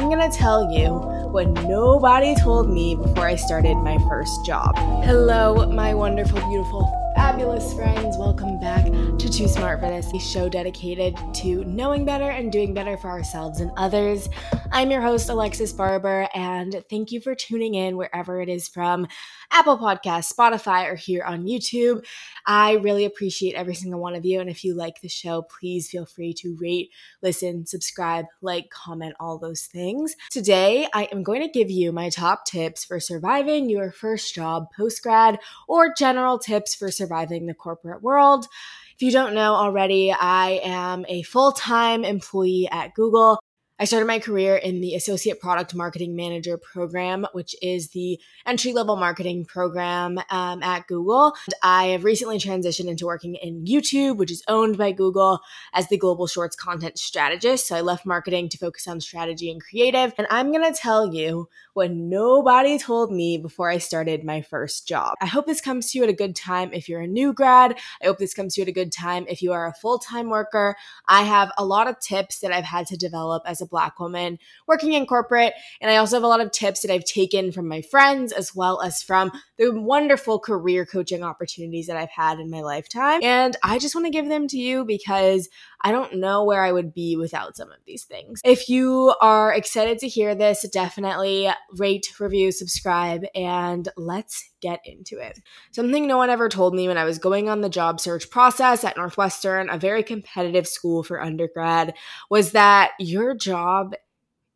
I'm gonna tell you what nobody told me before I started my first job. Hello, my wonderful, beautiful, fabulous friends. Welcome back to Too Smart for This, a show dedicated to knowing better and doing better for ourselves and others. I'm your host, Alexis Barber, and thank you for tuning in wherever it is from. Apple Podcasts, Spotify, or here on YouTube. I really appreciate every single one of you. And if you like the show, please feel free to rate, listen, subscribe, like, comment, all those things. Today, I am going to give you my top tips for surviving your first job post grad or general tips for surviving the corporate world. If you don't know already, I am a full time employee at Google. I started my career in the Associate Product Marketing Manager program, which is the entry level marketing program um, at Google. And I have recently transitioned into working in YouTube, which is owned by Google, as the global shorts content strategist. So I left marketing to focus on strategy and creative. And I'm going to tell you what nobody told me before I started my first job. I hope this comes to you at a good time if you're a new grad. I hope this comes to you at a good time if you are a full time worker. I have a lot of tips that I've had to develop as a Black woman working in corporate. And I also have a lot of tips that I've taken from my friends as well as from the wonderful career coaching opportunities that I've had in my lifetime. And I just want to give them to you because I don't know where I would be without some of these things. If you are excited to hear this, definitely rate, review, subscribe, and let's get into it. Something no one ever told me when I was going on the job search process at Northwestern, a very competitive school for undergrad, was that your job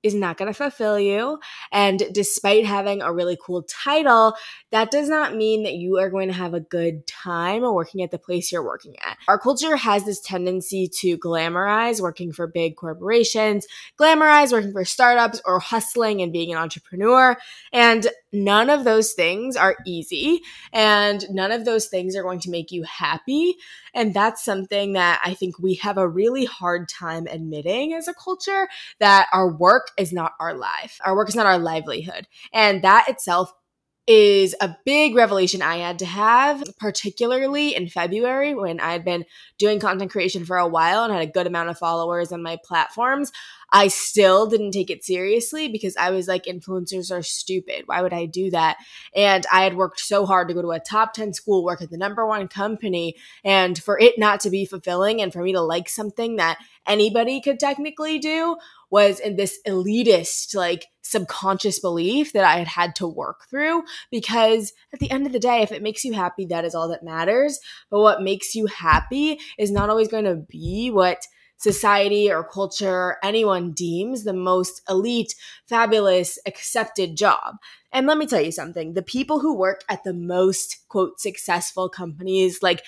is not going to fulfill you. And despite having a really cool title, that does not mean that you are going to have a good time working at the place you're working at. Our culture has this tendency to glamorize working for big corporations, glamorize working for startups, or hustling and being an entrepreneur. And none of those things are easy, and none of those things are going to make you happy. And that's something that I think we have a really hard time admitting as a culture that our work is not our life. Our work is not our livelihood. And that itself is a big revelation I had to have, particularly in February when I had been doing content creation for a while and had a good amount of followers on my platforms. I still didn't take it seriously because I was like, influencers are stupid. Why would I do that? And I had worked so hard to go to a top 10 school, work at the number one company, and for it not to be fulfilling and for me to like something that anybody could technically do was in this elitist, like subconscious belief that I had had to work through. Because at the end of the day, if it makes you happy, that is all that matters. But what makes you happy is not always going to be what society or culture, anyone deems the most elite, fabulous, accepted job. And let me tell you something the people who work at the most, quote, successful companies, like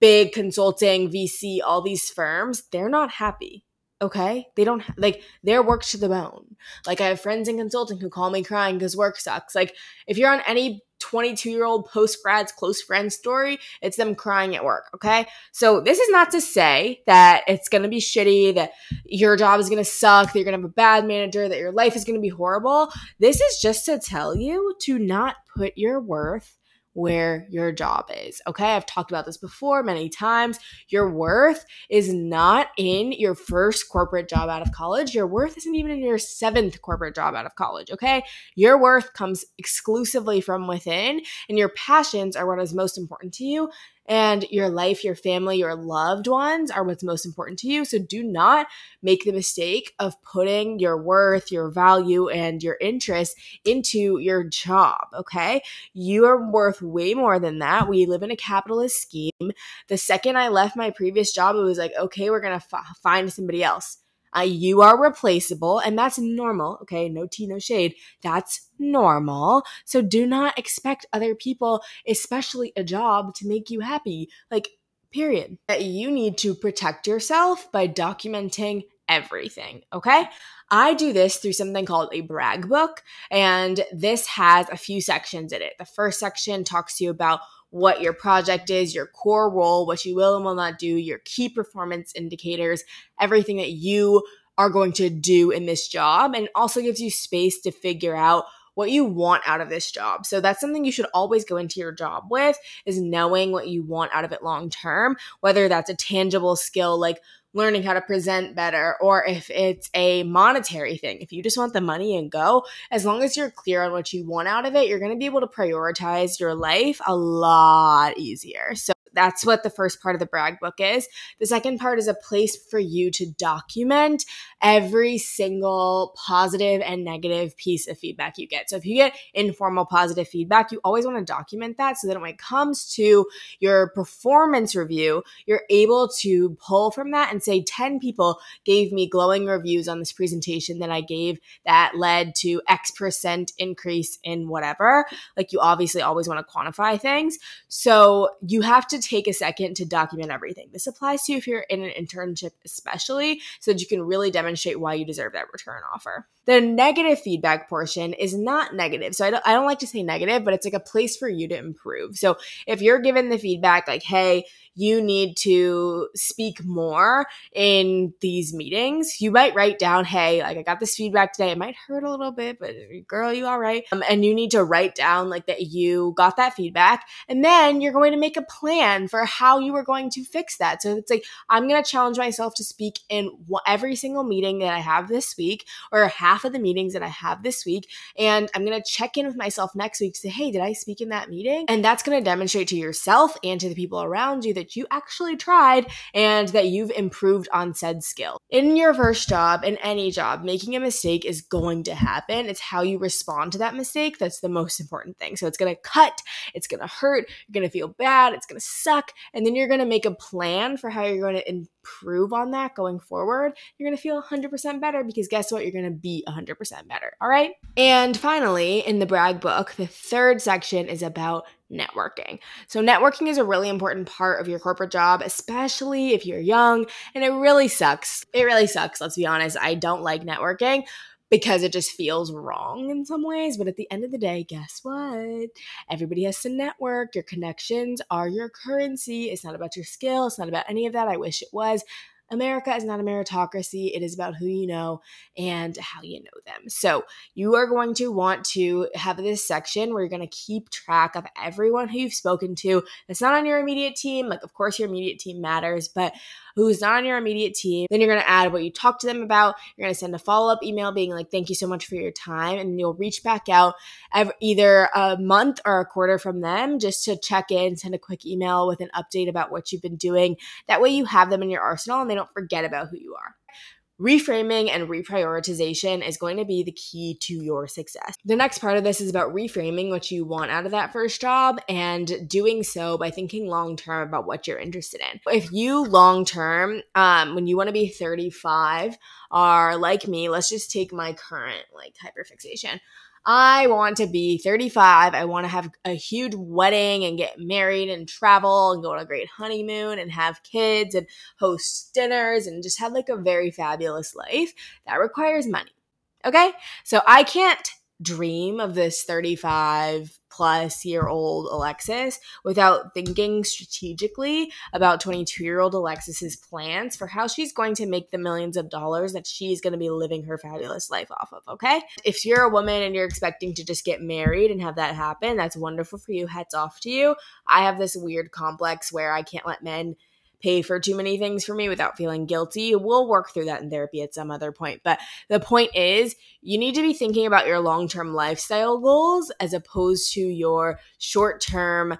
big consulting, VC, all these firms, they're not happy. Okay. They don't like their work to the bone. Like I have friends in consulting who call me crying because work sucks. Like if you're on any 22 year old post grad's close friend story, it's them crying at work. Okay. So this is not to say that it's going to be shitty, that your job is going to suck, that you're going to have a bad manager, that your life is going to be horrible. This is just to tell you to not put your worth where your job is. Okay, I've talked about this before many times. Your worth is not in your first corporate job out of college. Your worth isn't even in your seventh corporate job out of college. Okay, your worth comes exclusively from within, and your passions are what is most important to you and your life, your family, your loved ones are what's most important to you. So do not make the mistake of putting your worth, your value, and your interest into your job. Okay. You are worth way more than that. We live in a capitalist scheme. The second I left my previous job, it was like, okay, we're going to f- find somebody else. Uh, you are replaceable, and that's normal. Okay, no tea, no shade. That's normal. So do not expect other people, especially a job, to make you happy. Like, period. That You need to protect yourself by documenting everything. Okay. I do this through something called a brag book, and this has a few sections in it. The first section talks to you about what your project is, your core role, what you will and will not do, your key performance indicators, everything that you are going to do in this job, and also gives you space to figure out what you want out of this job. So that's something you should always go into your job with is knowing what you want out of it long term, whether that's a tangible skill like learning how to present better or if it's a monetary thing. If you just want the money and go, as long as you're clear on what you want out of it, you're going to be able to prioritize your life a lot easier. So that's what the first part of the brag book is. The second part is a place for you to document every single positive and negative piece of feedback you get. So if you get informal positive feedback, you always want to document that so that when it comes to your performance review, you're able to pull from that and say 10 people gave me glowing reviews on this presentation that I gave that led to X percent increase in whatever. Like you obviously always want to quantify things. So you have take a second to document everything. This applies to you if you're in an internship, especially, so that you can really demonstrate why you deserve that return offer. The negative feedback portion is not negative. So I don't, I don't like to say negative, but it's like a place for you to improve. So if you're given the feedback like, hey, you need to speak more in these meetings. You might write down, hey, like I got this feedback today. It might hurt a little bit, but girl, you all right? Um, and you need to write down like that you got that feedback. And then you're going to make a plan for how you are going to fix that. So it's like, I'm going to challenge myself to speak in every single meeting that I have this week or half of the meetings that I have this week. And I'm going to check in with myself next week to say, hey, did I speak in that meeting? And that's going to demonstrate to yourself and to the people around you that that you actually tried and that you've improved on said skill. In your first job, in any job, making a mistake is going to happen. It's how you respond to that mistake that's the most important thing. So it's going to cut, it's going to hurt, you're going to feel bad, it's going to suck, and then you're going to make a plan for how you're going to improve on that going forward. You're going to feel 100% better because guess what? You're going to be 100% better. All right? And finally, in the brag book, the third section is about networking. So, networking is a really important part of your corporate job, especially if you're young. And it really sucks. It really sucks. Let's be honest. I don't like networking because it just feels wrong in some ways. But at the end of the day, guess what? Everybody has to network. Your connections are your currency. It's not about your skill, it's not about any of that. I wish it was. America is not a meritocracy. It is about who you know and how you know them. So you are going to want to have this section where you're going to keep track of everyone who you've spoken to that's not on your immediate team. Like, of course, your immediate team matters, but who's not on your immediate team. Then you're going to add what you talked to them about. You're going to send a follow up email being like, thank you so much for your time. And you'll reach back out every, either a month or a quarter from them just to check in, send a quick email with an update about what you've been doing. That way you have them in your arsenal and they don't forget about who you are reframing and reprioritization is going to be the key to your success. The next part of this is about reframing what you want out of that first job and doing so by thinking long term about what you're interested in. If you long term, um, when you want to be 35, are like me, let's just take my current like hyperfixation. I want to be 35. I want to have a huge wedding and get married and travel and go on a great honeymoon and have kids and host dinners and just have like a very fabulous life. That requires money. Okay? So I can't dream of this 35 plus year old Alexis without thinking strategically about 22 year old Alexis's plans for how she's going to make the millions of dollars that she's going to be living her fabulous life off of. Okay. If you're a woman and you're expecting to just get married and have that happen, that's wonderful for you. Hats off to you. I have this weird complex where I can't let men pay for too many things for me without feeling guilty. We'll work through that in therapy at some other point. But the point is, you need to be thinking about your long term lifestyle goals as opposed to your short term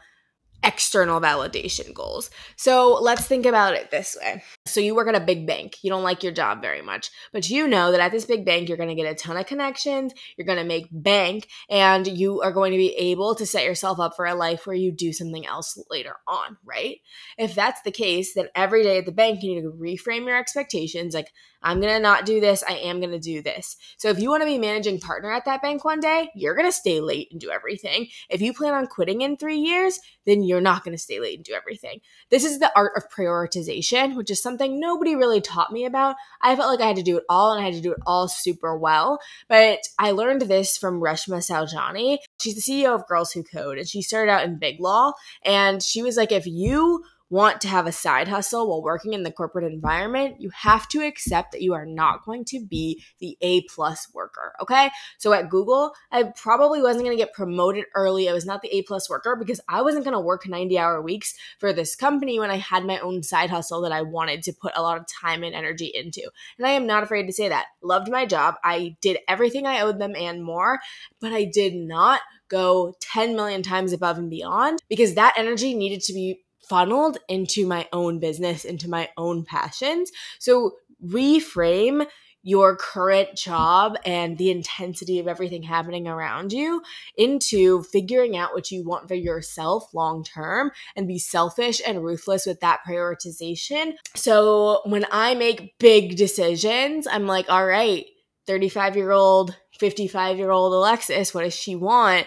external validation goals. So let's think about it this way. So you work at a big bank. You don't like your job very much, but you know that at this big bank, you're going to get a ton of connections. You're going to make bank and you are going to be able to set yourself up for a life where you do something else later on, right? If that's the case, then every day at the bank, you need to reframe your expectations. Like, I'm going to not do this. I am going to do this. So if you want to be managing partner at that bank one day, you're going to stay late and do everything. If you plan on quitting in three years, then you're not going to stay late and do everything. This is the art of prioritization, which is something nobody really taught me about. I felt like I had to do it all and I had to do it all super well. But I learned this from Reshma Saujani. She's the CEO of Girls Who Code and she started out in Big Law. And she was like, if you want to have a side hustle while working in the corporate environment, you have to accept that you are not going to be the A plus worker. Okay. So at Google, I probably wasn't going to get promoted early. I was not the A plus worker because I wasn't going to work 90 hour weeks for this company when I had my own side hustle that I wanted to put a lot of time and energy into. And I am not afraid to say that. Loved my job. I did everything I owed them and more, but I did not go 10 million times above and beyond because that energy needed to be funneled into my own business, into my own passions. So reframe your current job and the intensity of everything happening around you into figuring out what you want for yourself long term and be selfish and ruthless with that prioritization. So when I make big decisions, I'm like, all right, 35 year old, 55 year old Alexis, what does she want?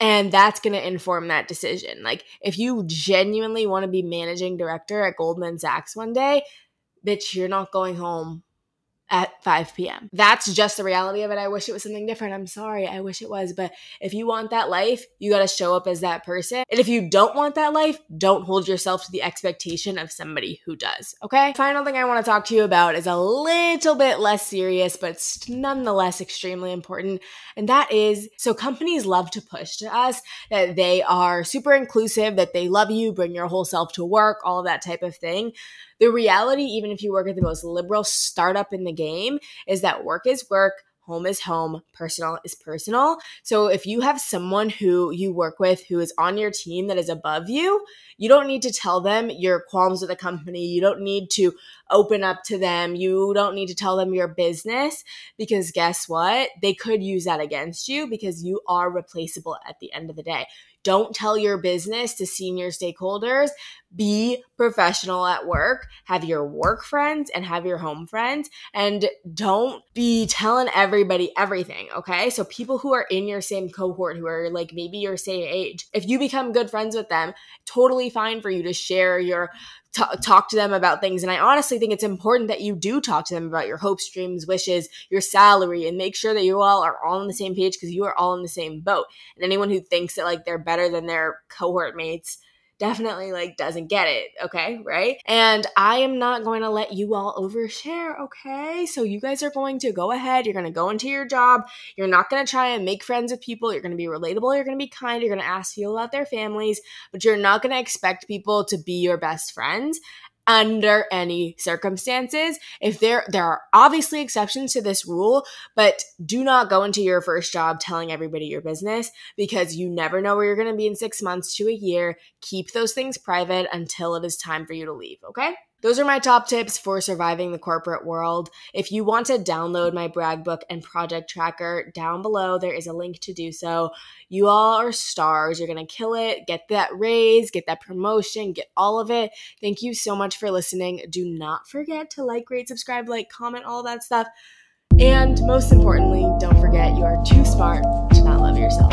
And that's going to inform that decision. Like, if you genuinely want to be managing director at Goldman Sachs one day, bitch, you're not going home at 5 p.m. That's just the reality of it. I wish it was something different. I'm sorry. I wish it was. But if you want that life, you got to show up as that person. And if you don't want that life, don't hold yourself to the expectation of somebody who does. Okay. Final thing I want to talk to you about is a little bit less serious, but nonetheless extremely important. And that is so companies love to push to us that they are super inclusive, that they love you, bring your whole self to work, all of that type of thing the reality, even if you work at the most liberal startup in the game, is that work is work, home is home, personal is personal. So if you have someone who you work with who is on your team that is above you, you don't need to tell them your qualms with the company. You don't need to open up to them. You don't need to tell them your business because guess what? They could use that against you because you are replaceable at the end of the day. Don't tell your business to senior stakeholders. Be professional at work. Have your work friends and have your home friends. And don't be telling everybody everything, okay? So, people who are in your same cohort, who are like maybe your same age, if you become good friends with them, totally fine for you to share your T- talk to them about things. And I honestly think it's important that you do talk to them about your hopes, dreams, wishes, your salary, and make sure that you all are all on the same page because you are all in the same boat. And anyone who thinks that like they're better than their cohort mates definitely like doesn't get it, okay? Right? And I am not going to let you all overshare, okay? So you guys are going to go ahead, you're going to go into your job, you're not going to try and make friends with people, you're going to be relatable, you're going to be kind, you're going to ask people about their families, but you're not going to expect people to be your best friends under any circumstances. If there there are obviously exceptions to this rule, but do not go into your first job telling everybody your business because you never know where you're going to be in 6 months to a year. Keep those things private until it is time for you to leave, okay? Those are my top tips for surviving the corporate world. If you want to download my brag book and project tracker, down below there is a link to do so. You all are stars. You're going to kill it. Get that raise, get that promotion, get all of it. Thank you so much for listening. Do not forget to like, rate, subscribe, like, comment, all that stuff. And most importantly, don't forget you are too smart to not love yourself.